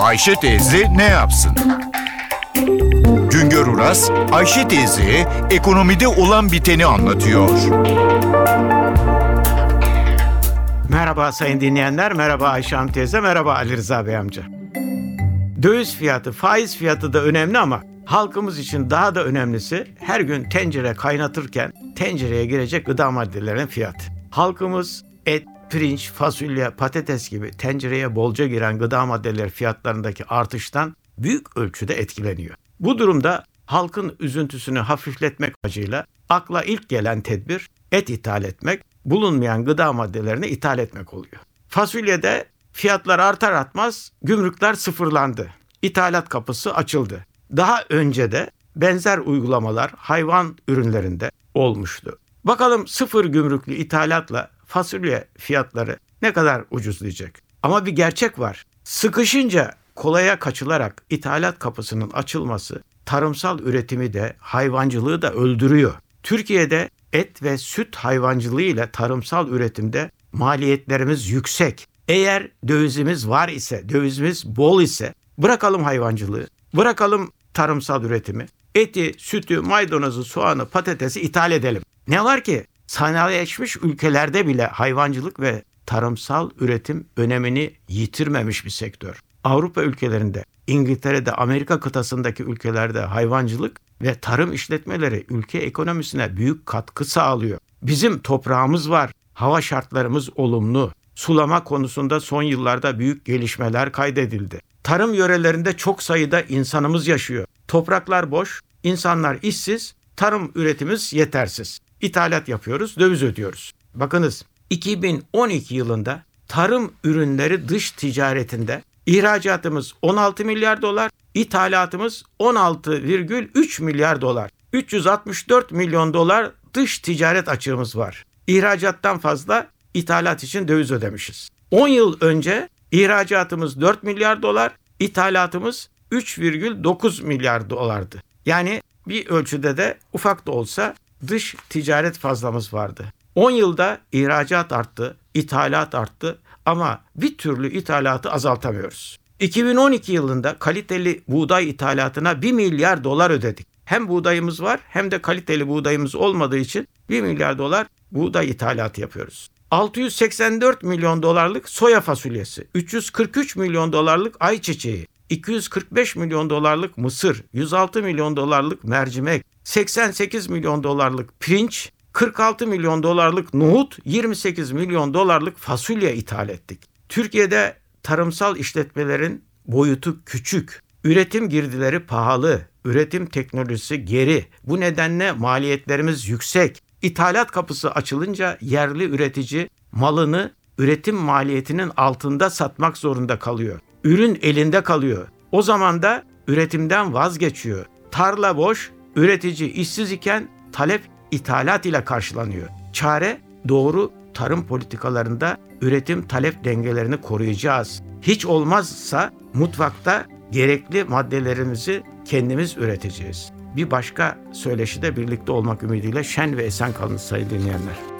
Ayşe teyze ne yapsın? Güngör Uras, Ayşe teyze ekonomide olan biteni anlatıyor. Merhaba sayın dinleyenler, merhaba Ayşe Hanım teyze, merhaba Ali Rıza Bey amca. Döviz fiyatı, faiz fiyatı da önemli ama halkımız için daha da önemlisi her gün tencere kaynatırken tencereye girecek gıda maddelerinin fiyatı. Halkımız et, pirinç, fasulye, patates gibi tencereye bolca giren gıda maddeleri fiyatlarındaki artıştan büyük ölçüde etkileniyor. Bu durumda halkın üzüntüsünü hafifletmek amacıyla akla ilk gelen tedbir et ithal etmek, bulunmayan gıda maddelerini ithal etmek oluyor. Fasulyede fiyatlar artar artmaz gümrükler sıfırlandı. İthalat kapısı açıldı. Daha önce de benzer uygulamalar hayvan ürünlerinde olmuştu. Bakalım sıfır gümrüklü ithalatla fasulye fiyatları ne kadar ucuzlayacak? Ama bir gerçek var. Sıkışınca kolaya kaçılarak ithalat kapısının açılması tarımsal üretimi de hayvancılığı da öldürüyor. Türkiye'de et ve süt hayvancılığı ile tarımsal üretimde maliyetlerimiz yüksek. Eğer dövizimiz var ise, dövizimiz bol ise bırakalım hayvancılığı, bırakalım tarımsal üretimi. Eti, sütü, maydanozu, soğanı, patatesi ithal edelim. Ne var ki sanayileşmiş ülkelerde bile hayvancılık ve tarımsal üretim önemini yitirmemiş bir sektör. Avrupa ülkelerinde, İngiltere'de, Amerika kıtasındaki ülkelerde hayvancılık ve tarım işletmeleri ülke ekonomisine büyük katkı sağlıyor. Bizim toprağımız var, hava şartlarımız olumlu. Sulama konusunda son yıllarda büyük gelişmeler kaydedildi. Tarım yörelerinde çok sayıda insanımız yaşıyor. Topraklar boş, insanlar işsiz, tarım üretimimiz yetersiz. İthalat yapıyoruz, döviz ödüyoruz. Bakınız 2012 yılında tarım ürünleri dış ticaretinde ihracatımız 16 milyar dolar, ithalatımız 16,3 milyar dolar. 364 milyon dolar dış ticaret açığımız var. İhracattan fazla ithalat için döviz ödemişiz. 10 yıl önce ihracatımız 4 milyar dolar, ithalatımız 3,9 milyar dolardı. Yani bir ölçüde de ufak da olsa dış ticaret fazlamız vardı. 10 yılda ihracat arttı, ithalat arttı ama bir türlü ithalatı azaltamıyoruz. 2012 yılında kaliteli buğday ithalatına 1 milyar dolar ödedik. Hem buğdayımız var hem de kaliteli buğdayımız olmadığı için 1 milyar dolar buğday ithalatı yapıyoruz. 684 milyon dolarlık soya fasulyesi, 343 milyon dolarlık ayçiçeği, 245 milyon dolarlık mısır, 106 milyon dolarlık mercimek, 88 milyon dolarlık pirinç, 46 milyon dolarlık nohut, 28 milyon dolarlık fasulye ithal ettik. Türkiye'de tarımsal işletmelerin boyutu küçük, üretim girdileri pahalı, üretim teknolojisi geri. Bu nedenle maliyetlerimiz yüksek. İthalat kapısı açılınca yerli üretici malını üretim maliyetinin altında satmak zorunda kalıyor. Ürün elinde kalıyor. O zaman da üretimden vazgeçiyor. Tarla boş, üretici işsiz iken talep ithalat ile karşılanıyor. Çare doğru tarım politikalarında üretim talep dengelerini koruyacağız. Hiç olmazsa mutfakta gerekli maddelerimizi kendimiz üreteceğiz. Bir başka söyleşide birlikte olmak ümidiyle şen ve esen kalın sayın dinleyenler.